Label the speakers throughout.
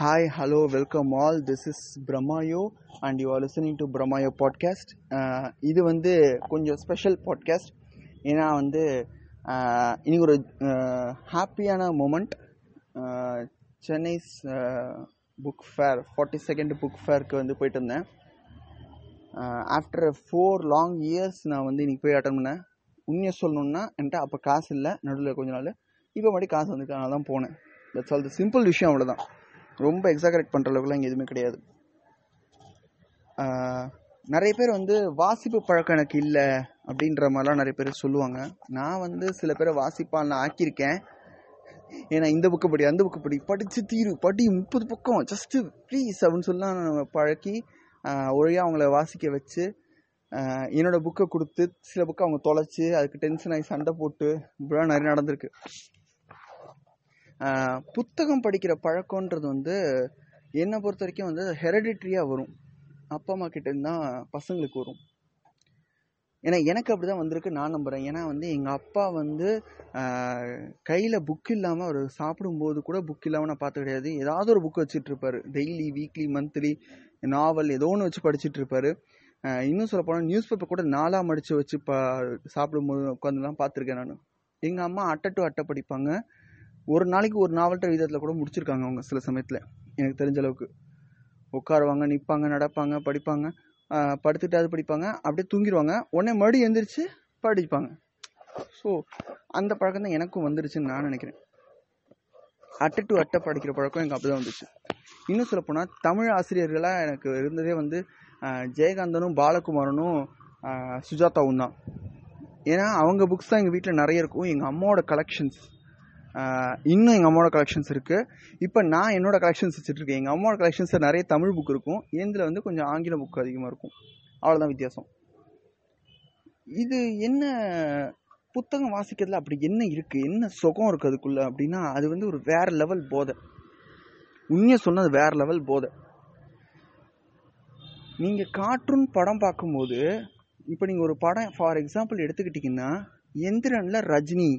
Speaker 1: Hi, hello, welcome all. This is Brahmayo and you are listening to Brahmayo podcast uh, இது வந்து கொஞ்சம் special podcast ஏன்னா வந்து uh, இன்னைக்கு ஒரு ஹாப்பியான moment Chennai's book fair forty second book ஃபேருக்கு வந்து போயிட்டு இருந்தேன். ஆஃப்டர் ஃபோர் லாங் இயர்ஸ் நான் வந்து இன்றைக்கி போய் அட்டன் பண்ணேன். உண்மையை சொல்லணுன்னா என்கிட்ட அப்போ காசு இல்லை நடுவில் கொஞ்ச நாள். இப்போ மறுபடியும் காசு வந்துருக்கு அதனால தான் போனேன். தட்ஸ் ஆல் த சிம்பிள் விஷயம் அவ்வளோதான் ரொம்ப எக்ஸாகரேட் பண்ணுற அளவுக்குலாம் இங்கே எதுவுமே கிடையாது. நிறைய பேர் வந்து வாசிப்பு பழக்கம் எனக்கு இல்லை அப்படின்ற மாதிரிலாம் நிறைய பேர் சொல்லுவாங்க. நான் வந்து சில பேரை வாசிப்பான் ஆக்கியிருக்கேன். ஏன்னா இந்த புக்கு படி அந்த புக்கு படி படித்து தீரு படி முப்பது பக்கம் ஜஸ்ட்டு ப்ளீஸ் அப்படின்னு சொல்லலாம் நான் பழக்கி ஒழியாக அவங்கள வாசிக்க வச்சு என்னோடய புக்கை கொடுத்து சில புக்கை அவங்க தொலைச்சி அதுக்கு டென்ஷன் ஆகி சண்டை போட்டு இப்படிலாம் நிறைய நடந்திருக்கு. புத்தகம் படிக்கிற பழக்கன்றது வந்து என்னை பொறுத்த வரைக்கும் வந்து ஹெரடிட்ரியாக வரும். அப்பா அம்மா கிட்ட தான் பசங்களுக்கு வரும். ஏன்னா எனக்கு அப்படி தான் வந்திருக்கு நான் நம்புகிறேன் ஏன்னா வந்து எங்கள் அப்பா வந்து கையில் புக் இல்லாமல் அவர் சாப்பிடும்போது கூட புக் இல்லாமல் நான் பார்த்து கிடையாது. ஏதாவது ஒரு புக் வச்சுட்டு இருப்பார். டெய்லி வீக்லி மந்த்லி நாவல் ஏதோ ஒன்று வச்சு படிச்சுட்டு இருப்பார். இன்னும் சொல்ல போனால் நியூஸ் பேப்பர் கூட நாலாக மடித்து வச்சு பா சாப்பிடும்போது உட்காந்துலாம் பார்த்துருக்கேன் நான். எங்கள் அம்மா அட்டை டு அட்டை படிப்பாங்க. ஒரு நாளைக்கு ஒரு நாவல்கிட்ட விதத்தில் கூட முடிச்சிருக்காங்க அவங்க சில சமயத்தில். எனக்கு தெரிஞ்ச அளவுக்கு. உட்காருவாங்க நிற்பாங்க நடப்பாங்க படிப்பாங்க. ஆஹ் படுத்துட்டு அது படிப்பாங்க அப்படியே தூங்கிடுவாங்க உடனே மறுபடியும் எந்திரிச்சு படிப்பாங்க. ஸோ அந்த பழக்கம் தான் எனக்கும் வந்துருச்சுன்னு நான் நினைக்கிறேன். அட்டை டு அட்டை படிக்கிற பழக்கம் எனக்கு அப்படி தான் வந்துச்சு. இன்னும் சொல்ல போனால் தமிழ் ஆசிரியர்களாக எனக்கு இருந்ததே வந்து ஜெயகாந்தனும் பாலகுமாரனும் சுஜாதாவும் தான். ஏன்னா அவங்க புக்ஸ் தான் எங்கள் வீட்டில் நிறைய இருக்கும். எங்கள் அம்மாவோட கலெக்ஷன்ஸ் இன்னும் எங்கள் அம்மாவோட கலெக்ஷன்ஸ் இருக்குது இப்போ நான் என்னோடய கலெக்ஷன்ஸ் வச்சுட்ருக்கேன் எங்கள் அம்மாவோட கலெக்ஷன்ஸில் நிறைய தமிழ் புக் இருக்கும். இதில் வந்து கொஞ்சம் ஆங்கில புக் அதிகமாக இருக்கும். அவ்வளோதான் வித்தியாசம். இது என்ன புத்தகம் வாசிக்கிறதுல அப்படி என்ன இருக்குது என்ன சுகம் இருக்குது அதுக்குள்ளே அப்படின்னா அது வந்து ஒரு வேற லெவல் போதை. உண்மையை சொன்னது வேறு லெவல் போதை. நீங்கள் கார்ட்டூன் படம் பார்க்கும்போது இப்போ நீங்கள் ஒரு படம் ஃபார் எக்ஸாம்பிள் எடுத்துக்கிட்டிங்கன்னா எந்திரனில் ரஜினி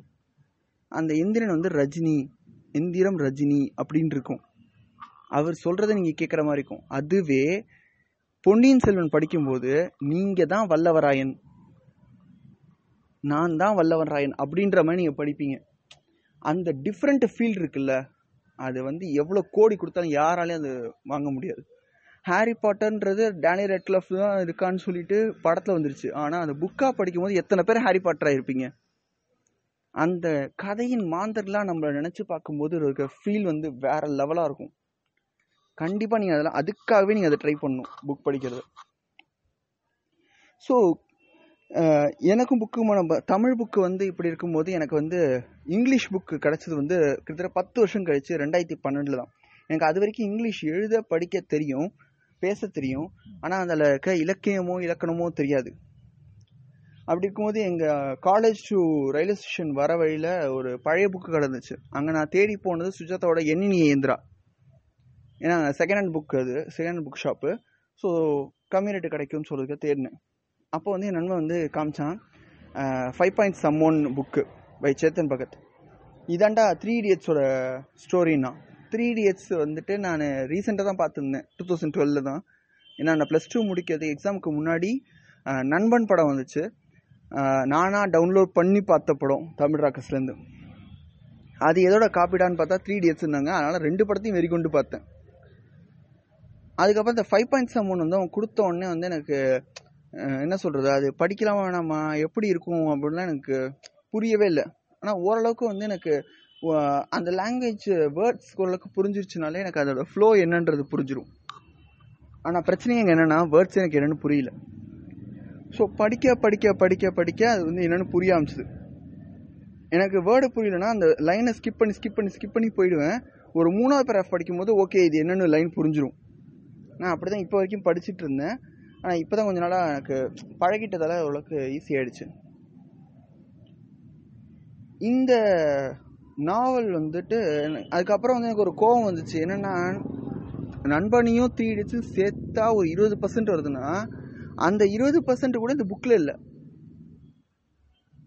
Speaker 1: அந்த எந்திரன் வந்து ரஜினி எந்திரம் ரஜினி அப்படின்னு இருக்கும் அவர் சொல்கிறத நீங்கள் கேட்குற மாதிரி இருக்கும். அதுவே பொன்னியின் செல்வன் படிக்கும்போது நீங்கள் தான் வல்லவராயன். நான் தான் வல்லவராயன் அப்படின்ற மாதிரி நீங்கள் படிப்பீங்க. அந்த டிஃப்ரெண்ட் ஃபீல் இருக்குல்ல அது வந்து எவ்வளோ கோடி கொடுத்தாலும் யாராலையும் அது வாங்க முடியாது. ஹாரி பாட்டர்ன்றது டேனி ரெட்லஃப் தான் இருக்கான்னு சொல்லிட்டு படத்தில் வந்துருச்சு. ஆனால் அந்த புக்காக படிக்கும்போது எத்தனை பேர் ஹாரி பாட்டராக இருப்பீங்க அந்த கதையின் மாந்தர்லாம் நம்மளை நினச்சி பார்க்கும்போது இருக்க ஃபீல் வந்து வேற லெவலாக இருக்கும். கண்டிப்பாக நீங்கள் அதெல்லாம் அதுக்காகவே நீங்கள் அதை ட்ரை பண்ணணும் புக் படிக்கிறது. ஸோ எனக்கும் புக்குமான தமிழ் புக்கு வந்து இப்படி இருக்கும்போது எனக்கு வந்து இங்கிலீஷ் புக்கு கிடச்சது வந்து கிட்டத்தட்ட பத்து வருஷம் கழிச்சு ரெண்டாயிரத்தி பன்னெண்டில் தான். எனக்கு அது வரைக்கும் இங்கிலீஷ் எழுத படிக்க தெரியும் பேச தெரியும். ஆனால் அதில் இருக்க இலக்கியமோ இலக்கணமோ தெரியாது. அப்படி இருக்கும்போது எங்கள் காலேஜ் டு ரயில்வே ஸ்டேஷன் வர வழியில் ஒரு பழைய புக்கு கிடந்துச்சு. அங்கே நான் தேடி போனது சுஜாதாவோட எண்ணினி ஏந்திரா ஏன்னா செகண்ட் ஹேண்ட் புக் அது. Second hand book shop so கம்மி ரேட்டு கிடைக்கும்னு சொல்கிறதுக்கு தேடினேன். அப்போ வந்து என் நண்பன் வந்து காமிச்சான் five point someone book by Chetan Bhagat இதாண்டா த்ரீ இடியட்ஸோட ஸ்டோரின்னா த்ரீ இடியட்ஸ் வந்துட்டு நான் ரீசெண்டாக தான் பார்த்துருந்தேன். டூ தௌசண்ட் டுவெலில் தான். ஏன்னா நான் ப்ளஸ் டூ முடிக்கிறது எக்ஸாமுக்கு முன்னாடி நண்பன் படம் வந்துச்சு. நானாக டவுன்லோட் பண்ணி பார்த்த படம் தமிழ் ராக்கஸ்லேருந்து அது எதோட காப்பிடான்னு பார்த்தா த்ரீ டிஎஸ் இருந்தாங்க. அதனால் ரெண்டு படத்தையும் வெறி கொண்டு பார்த்தேன். அதுக்கப்புறம் இந்த ஃபைவ் பாயிண்ட் செவன் வந்து அவன் கொடுத்த உடனே வந்து எனக்கு என்ன சொல்கிறது அது படிக்கலாமா வேணாமா எப்படி இருக்கும் அப்படின்லாம் எனக்கு புரியவே இல்லை. ஆனால் ஓரளவுக்கு வந்து எனக்கு அந்த லாங்குவேஜ் வேர்ட்ஸ் ஓரளவுக்கு புரிஞ்சிருச்சுனாலே எனக்கு அதோட ஃப்ளோ என்னன்றது புரிஞ்சிடும் ஆனால் பிரச்சனை எங்கே என்னென்னா வேர்ட்ஸ் எனக்கு என்னென்னு புரியல. ஸோ படிக்க படிக்க படிக்க படிக்க அது வந்து என்னென்னு புரிய ஆரம்பிச்சிது. எனக்கு வேர்டு புரியலன்னா அந்த லைனை ஸ்கிப் பண்ணி ஸ்கிப் பண்ணி ஸ்கிப் பண்ணி போயிடுவேன். ஒரு மூணாவது பேராஃப் படிக்கும்போது ஓகே இது என்னென்னு லைன் புரிஞ்சிடும் நான் அப்படி தான் இப்போ வரைக்கும் படிச்சுட்டு இருந்தேன். ஆனால் இப்போ தான் கொஞ்ச நாளாக எனக்கு பழகிட்டதால் ஓரளவுக்கு ஈஸி இந்த நாவல் வந்துட்டு அதுக்கப்புறம் வந்து எனக்கு ஒரு கோவம் வந்துச்சு. என்னென்னா நண்பனையும் தீடிச்சு சேர்த்தா ஒரு இருபது பர்சன்ட் வருதுன்னா அந்த இருபது பர்சன்ட் கூட இந்த புக்கில் இல்லை.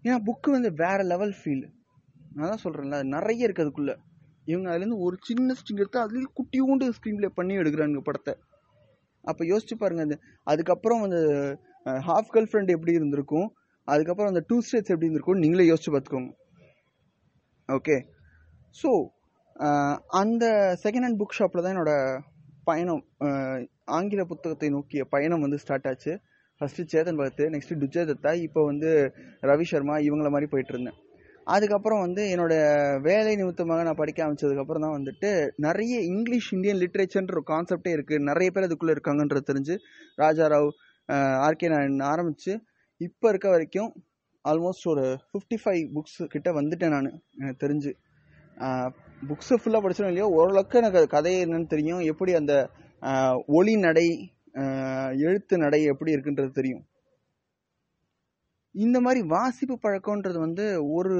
Speaker 1: ஏன்னா புக்கு வந்து வேறு லெவல் ஃபீல் நான் தான் சொல்கிறேன்ல நிறைய இருக்குது அதுக்குள்ளே. இவங்க அதுலேருந்து ஒரு சின்ன ஸ்ட்ரிங் எடுத்து அதுலேயும் குட்டியூண்டு ஸ்க்ரீன் ப்ளே பண்ணி எடுக்கிறானுங்க படத்தை. அப்போ யோசிச்சு பாருங்கள் அந்த அதுக்கப்புறம் அந்த ஹாஃப் கேர்ள் ஃப்ரெண்ட் எப்படி இருந்திருக்கும் அதுக்கப்புறம் அந்த டூ ஸ்டேட்ஸ் எப்படி இருந்திருக்கும் நீங்களே யோசிச்சு பார்த்துக்கோங்க. ஓகே ஸோ அந்த செகண்ட் ஹேண்ட் புக் ஷாப்பில் தான் என்னோடய பயணம் ஆங்கில புத்தகத்தை நோக்கிய பயணம் வந்து ஸ்டார்ட் ஆச்சு. ஃபஸ்ட்டு சேதன் பகத் நெக்ஸ்ட்டு துஜய் தத்தா இப்போ வந்து ரவி சர்மா இவங்கள மாதிரி போயிட்டு இருந்தேன். அதுக்கப்புறம் வந்து என்னோடய வேலை நிமித்தமாக நான் படிக்க ஆரம்பிச்சதுக்கப்புறம் தான் வந்துட்டு நிறைய இங்கிலீஷ் இந்தியன் லிட்ரேச்சர்ன்ற ஒரு கான்செப்டே இருக்குது நிறைய பேர் அதுக்குள்ளே இருக்காங்கன்றது தெரிஞ்சு ராஜாராவ் ஆர்கே நான் ஆரம்பித்து இப்போ இருக்க வரைக்கும் ஆல்மோஸ்ட் ஒரு ஃபிஃப்டி ஃபைவ் புக்ஸ் கிட்டே வந்துட்டேன் நான் எனக்கு தெரிஞ்சு. புக்ஸை ஃபுல்லாக படிச்சோம் இல்லையோ? ஓரளவுக்கு எனக்கு அது கதை என்னன்னு தெரியும். எப்படி அந்த ஒளி நடை எழுத்து நடை எப்படி இருக்குன்றது தெரியும். இந்த மாதிரி வாசிப்பு பழக்கம்ன்றது வந்து ஒரு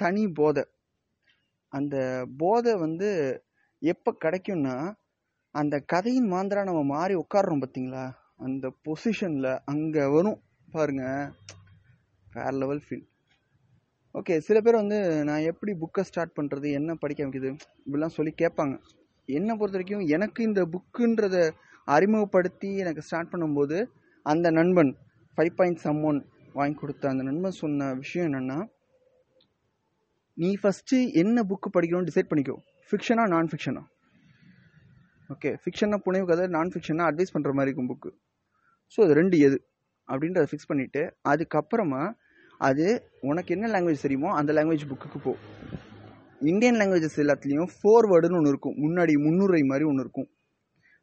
Speaker 1: தனி போதை. அந்த போதை வந்து எப்போ கிடைக்கும்னா அந்த கதையின் மாந்திரா நம்ம மாறி உட்காடுறோம் பார்த்தீங்களா அந்த பொசிஷனில் அங்கே வரும். பாருங்க. வேற லெவல் ஃபீல் ஓகே சில பேர் வந்து நான் எப்படி புக்கை ஸ்டார்ட் பண்ணுறது என்ன படிக்க வைக்கிறது இப்படிலாம் சொல்லி கேட்பாங்க. என்னை பொறுத்த வரைக்கும் எனக்கு இந்த புக்குன்றத அறிமுகப்படுத்தி எனக்கு ஸ்டார்ட் பண்ணும்போது அந்த நண்பன் ஃபைவ் பாயிண்ட் சம் ஒன் வாங்கி கொடுத்த அந்த நண்பன் சொன்ன விஷயம் என்னென்னா நீ ஃபஸ்ட்டு என்ன புக்கு படிக்கணும்னு டிசைட் பண்ணிக்கோ. ஃபிக்ஷனா நான் ஃபிக்ஷனா ஓகே ஃபிக்ஷனாக புனைவு கதை நான் ஃபிக்ஷனாக அட்வைஸ் பண்ணுற மாதிரி இருக்கும் புக்கு ஸோ அது ரெண்டு எது? அப்படின்றத ஃபிக்ஸ் பண்ணிவிட்டு அதுக்கப்புறமா அது உனக்கு என்ன லாங்குவேஜ் தெரியுமோ அந்த லாங்குவேஜ் புக்குக்கு போ. இந்தியன் லாங்குவேஜஸ் எல்லாத்துலேயும் ஃபோர்வேர்டுன்னு ஒன்று இருக்கும். முன்னாடி முன்னுரை மாதிரி ஒன்று இருக்கும்.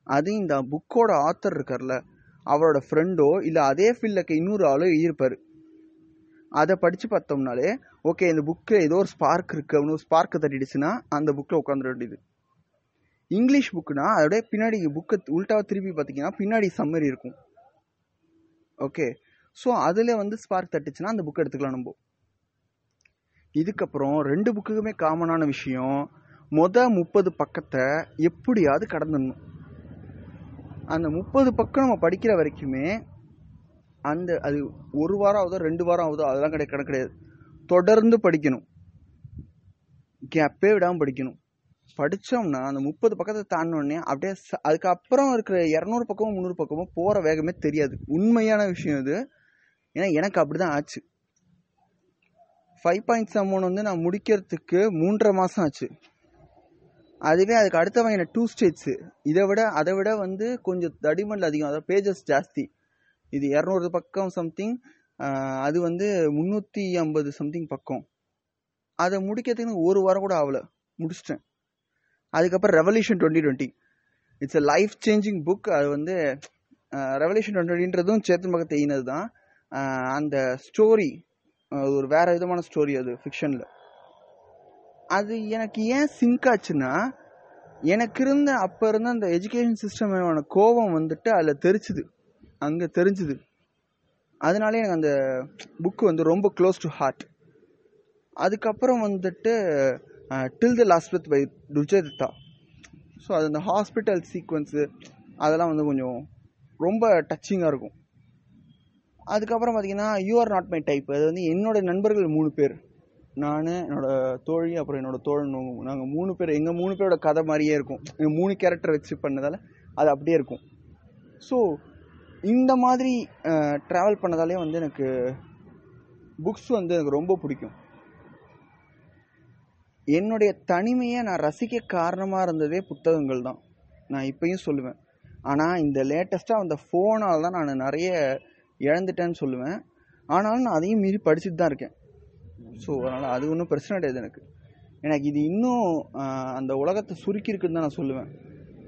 Speaker 1: அது இந்த புக்கோட ஆத்தர் இருக்கார்ல அவரோட ஃப்ரெண்டோ இல்லை அதே ஃபீல்டில் இருக்க இன்னொரு ஆளோ எழுதியிருப்பார். அதை படித்து பார்த்தோம்னாலே ஓகே இந்த புக்கில் ஏதோ ஒரு ஸ்பார்க் இருக்குது அப்படின்னு ஒரு ஸ்பார்க்கை தட்டிடுச்சுன்னா அந்த புக்கில் உட்காந்துட வேண்டியது. இங்கிலீஷ் புக்குனா அதோட பின்னாடி புக்கை உல்ட்டாவை திருப்பி பார்த்தீங்கன்னா பின்னாடி சம்மரி இருக்கும். ஓகே ஸோ அதில் வந்து ஸ்பார்க் தட்டுச்சுன்னா அந்த புக் எடுத்துக்கலாம் நம்ம. இதுக்கப்புறம் ரெண்டு புக்குக்குமே காமனான விஷயம் மொதல் முப்பது பக்கத்தை எப்படியாவது கடந்துடணும். அந்த முப்பது பக்கம் நம்ம படிக்கிற வரைக்குமே அந்த அது ஒரு வாரம் ஆகுதோ ரெண்டு வாரம் ஆகுதோ அதெல்லாம் கிடையாது கணக்கு கிடையாது. தொடர்ந்து படிக்கணும். கேப்பே விடாமல் படிக்கணும். படித்தோம்னா அந்த முப்பது பக்கத்தை தாண்டினோடனே அப்படியே ச- அதுக்கப்புறம் இருக்கிற இரநூறு பக்கமும் முந்நூறு பக்கமும் போகிற வேகமே தெரியாது. உண்மையான விஷயம் இது. ஏன்னா எனக்கு அப்படி தான் ஆச்சு. ஃபைவ் பாயிண்ட் செவன் வந்து நான் முடிக்கிறதுக்கு மூன்றரை மாதம் ஆச்சு. அதுவே அதுக்கு அடுத்த என்ன டூ ஸ்டேட்ஸு இதை விட அதை விட வந்து கொஞ்சம் தடிமல் அதிகம். அதாவது பேஜஸ் ஜாஸ்தி. இது இரநூறு பக்கம் சம்திங் அது வந்து முந்நூற்றி ஐம்பது சம்திங் பக்கம். அதை முடிக்கிறதுக்கு ஒரு வாரம் கூட ஆகலை. முடிச்சிட்டேன். அதுக்கப்புறம் revolution twenty twenty it's a life changing book அது வந்து ரெவல்யூஷன் டுவெண்ட்டின்றதும் சேத்தன் பக்கத்து எழுதினது தான் அந்த ஸ்டோரி ஒரு வேற விதமான ஸ்டோரி அது ஃபிக்ஷனில் அது எனக்கு ஏன் சிங்க் ஆச்சுன்னா எனக்கு இருந்த அப்போ இருந்த அந்த எஜுகேஷன் சிஸ்டமான கோபம் வந்துட்டு அதில் தெரிச்சுது. அங்கே தெரிஞ்சுது. அதனாலே எனக்கு அந்த புக்கு வந்து ரொம்ப க்ளோஸ் டு ஹார்ட் அதுக்கப்புறம் வந்துட்டு till the last with by ருஜதித்தா so அது அந்த ஹாஸ்பிட்டல் சீக்வன்ஸு அதெல்லாம் வந்து கொஞ்சம் ரொம்ப டச்சிங்காக இருக்கும். அதுக்கப்புறம் பார்த்தீங்கன்னா you are not my type அது வந்து என்னோட நண்பர்கள் மூணு பேர். நான் என்னோட தோழி அப்புறம் என்னோட தோழன் நாங்கள் மூணு பேர் எங்கள் மூணு பேரோட கதை மாதிரியே இருக்கும். எங்கள் மூணு கேரக்டர் வச்சு பண்ணதால் அது அப்படியே இருக்கும். ஸோ இந்த மாதிரி ட்ராவல் பண்ணதாலே வந்து எனக்கு புக்ஸ் வந்து எனக்கு ரொம்ப பிடிக்கும். என்னுடைய தனிமையை நான் ரசிக்க காரணமாக இருந்ததே புத்தகங்கள் தான். நான் இப்பயும் சொல்லுவேன். ஆனால் இந்த லேட்டஸ்ட்டாக அந்த ஃபோனால் தான் நான் நிறைய இழந்துட்டேன்னு சொல்லுவேன். ஆனாலும் நான் அதையும் மீறி படிச்சுட்டு தான் இருக்கேன். ஸோ அதனால் அது ஒன்றும் பிரச்சனை கிடையாது எனக்கு. எனக்கு இது இன்னும் அந்த உலகத்தை சுருக்கியிருக்குன்னு தான் நான் சொல்லுவேன்.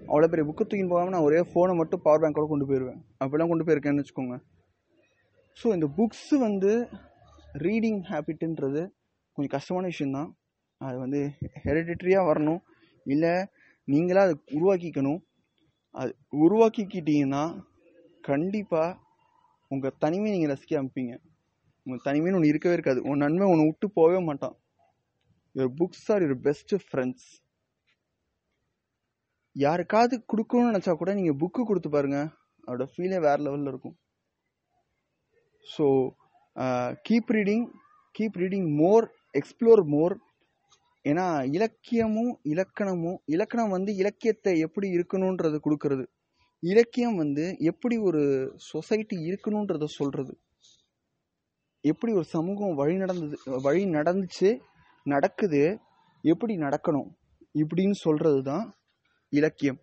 Speaker 1: அவ்வளோ பெரிய புக்கு தூக்கின்னு போகாமல் நான் ஒரே ஃபோனை மட்டும் பவர் பேங்கோட கொண்டு போயிடுவேன் அப்படிலாம் கொண்டு போயிருக்கேன்னு வச்சுக்கோங்க. ஸோ இந்த புக்ஸ் வந்து ரீடிங் ஹேபிட்டுன்றது கொஞ்சம் கஷ்டமான விஷயந்தான் அது வந்து ஹெரிடிட்ரியாக வரணும். இல்லை நீங்களாக அதை உருவாக்கிக்கணும். அது உருவாக்கிக்கிட்டீங்கன்னா கண்டிப்பாக உங்கள் தனிமையை நீங்கள் ரசிக்க அமைப்பீங்க உங்கள் தனிமைன்னு ஒன்று இருக்கவே இருக்காது. உன் நன்மை உன்னை விட்டு போகவே மாட்டான். Your books are your best friends யாருக்காவது கொடுக்கணும்னு நினச்சா கூட நீங்கள் புக்கு கொடுத்து பாருங்க. அதோட ஃபீலே வேறு லெவலில் இருக்கும். So keep reading keep reading more explore more ஏன்னா இலக்கியமும் இலக்கணமும் இலக்கணம் வந்து இலக்கியத்தை எப்படி இருக்கணுன்றது கொடுக்கறது. இலக்கியம் வந்து எப்படி ஒரு சொசைட்டி இருக்கணுன்றத சொல்கிறது எப்படி ஒரு சமூகம் வழி நடந்தது வழி நடந்துச்சு நடக்குது எப்படி நடக்கணும் இப்படின்னு சொல்கிறது தான் இலக்கியம்.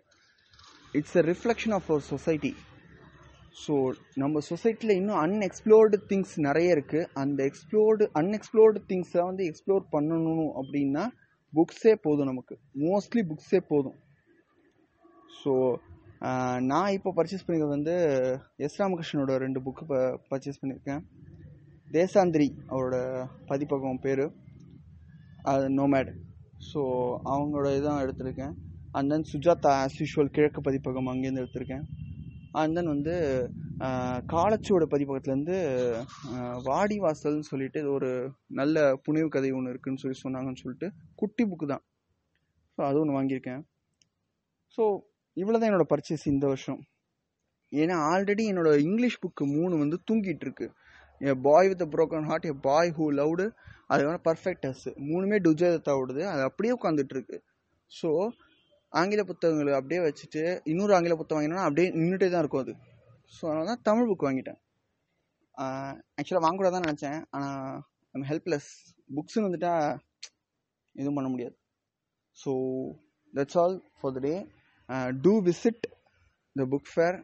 Speaker 1: It's a reflection of our society so நம்ம சொசைட்டியில் இன்னும் அன்எக்ஸ்ப்ளோர்டு திங்ஸ் நிறைய இருக்குது அந்த எக்ஸ்ப்ளோர்டு அன்எக்ஸ்ப்ளோர்டு திங்ஸை வந்து எக்ஸ்ப்ளோர் பண்ணணும் அப்படின்னா புக்ஸே போதும் நமக்கு. மோஸ்ட்லி புக்ஸே போதும். ஸோ நான் இப்போ பர்ச்சேஸ் பண்ணிக்கிறது வந்து எஸ் ராமகிருஷ்ணனோட ரெண்டு புக்கு ப பர்ச்சேஸ் பண்ணியிருக்கேன். தேசாந்திரி அவரோட பதிப்பகம் பேர். அது நோமேட் ஸோ அவங்களோட இதான் எடுத்திருக்கேன். And then Sujatha as usual Kizhakku Pathippagam அங்கேருந்து எடுத்திருக்கேன். அண்ட் தென் வந்து காலச்சுவட பதிப்பகத்துலேருந்து வாடிவாசல்னு சொல்லிட்டு இது ஒரு நல்ல புனைவு கதை ஒன்று இருக்குதுன்னு சொல்லி சொன்னாங்கன்னு சொல்லிட்டு குட்டி புக்கு தான். ஸோ அது ஒன்று வாங்கியிருக்கேன். ஸோ இவ்வளோ தான் என்னோடய பர்ச்சேஸ் இந்த வருஷம். ஏன்னா ஆல்ரெடி என்னோட இங்கிலீஷ் புக்கு மூணு வந்து தூங்கிட்டு இருக்கு. A boy with broken heart a boy who loved அது வந்து பர்ஃபெக்டஸ் மூணுமே டுஜதத்தாவோடது அது அப்படியே உட்காந்துட்ருக்கு ஸோ ஆங்கில புத்தகங்களை அப்படியே வச்சுட்டு இன்னொரு ஆங்கில புத்தகம் வாங்கினோன்னா அப்படியே நின்றுட்டே தான் இருக்கும் அது. ஸோ அதனால தான் தமிழ் புக் வாங்கிட்டேன். ஆக்சுவலாக வாங்கக்கூடாதான் நினச்சேன். ஆனால் நம்ம ஹெல்ப்லெஸ் புக்ஸுன்னு வந்துட்டால் எதுவும் பண்ண முடியாது. So that's all for the day to visit the book fair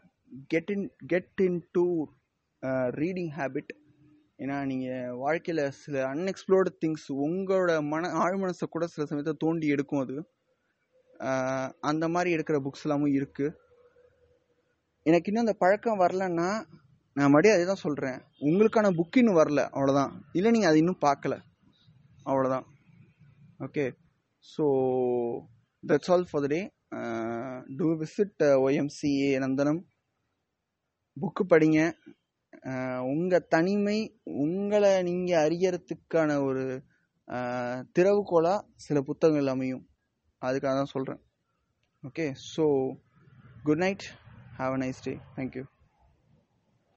Speaker 1: get in get in to reading habit ஏன்னா நீங்கள் வாழ்க்கையில் சில அன்எக்ஸ்ப்ளோர்டு திங்ஸ் உங்களோட மன ஆழ்மனசை கூட சில சமயத்தை தோண்டி எடுக்கும் அது. Uh, அந்த மாதிரி எடுக்கிற புக்ஸ் எல்லாமும் இருக்குது எனக்கு இன்னும் அந்த பழக்கம் வரலன்னா நான் மறுபடியும் அதே தான் சொல்கிறேன் உங்களுக்கான புக் இன்னும் வரல அவ்வளோதான் இல்லை நீங்கள் அதை இன்னும் பார்க்கல. அவ்வளோதான் okay so that's all for the day to visit YMCA Nandanam book படிங்க. Uh, உங்கள் தனிமை உங்களை நீங்கள் அறியறதுக்கான ஒரு uh, திறவுகோலாக சில புத்தகங்கள் அமையும். அதுக்காக தான் சொல்கிறேன் okay so good night have a nice day thank you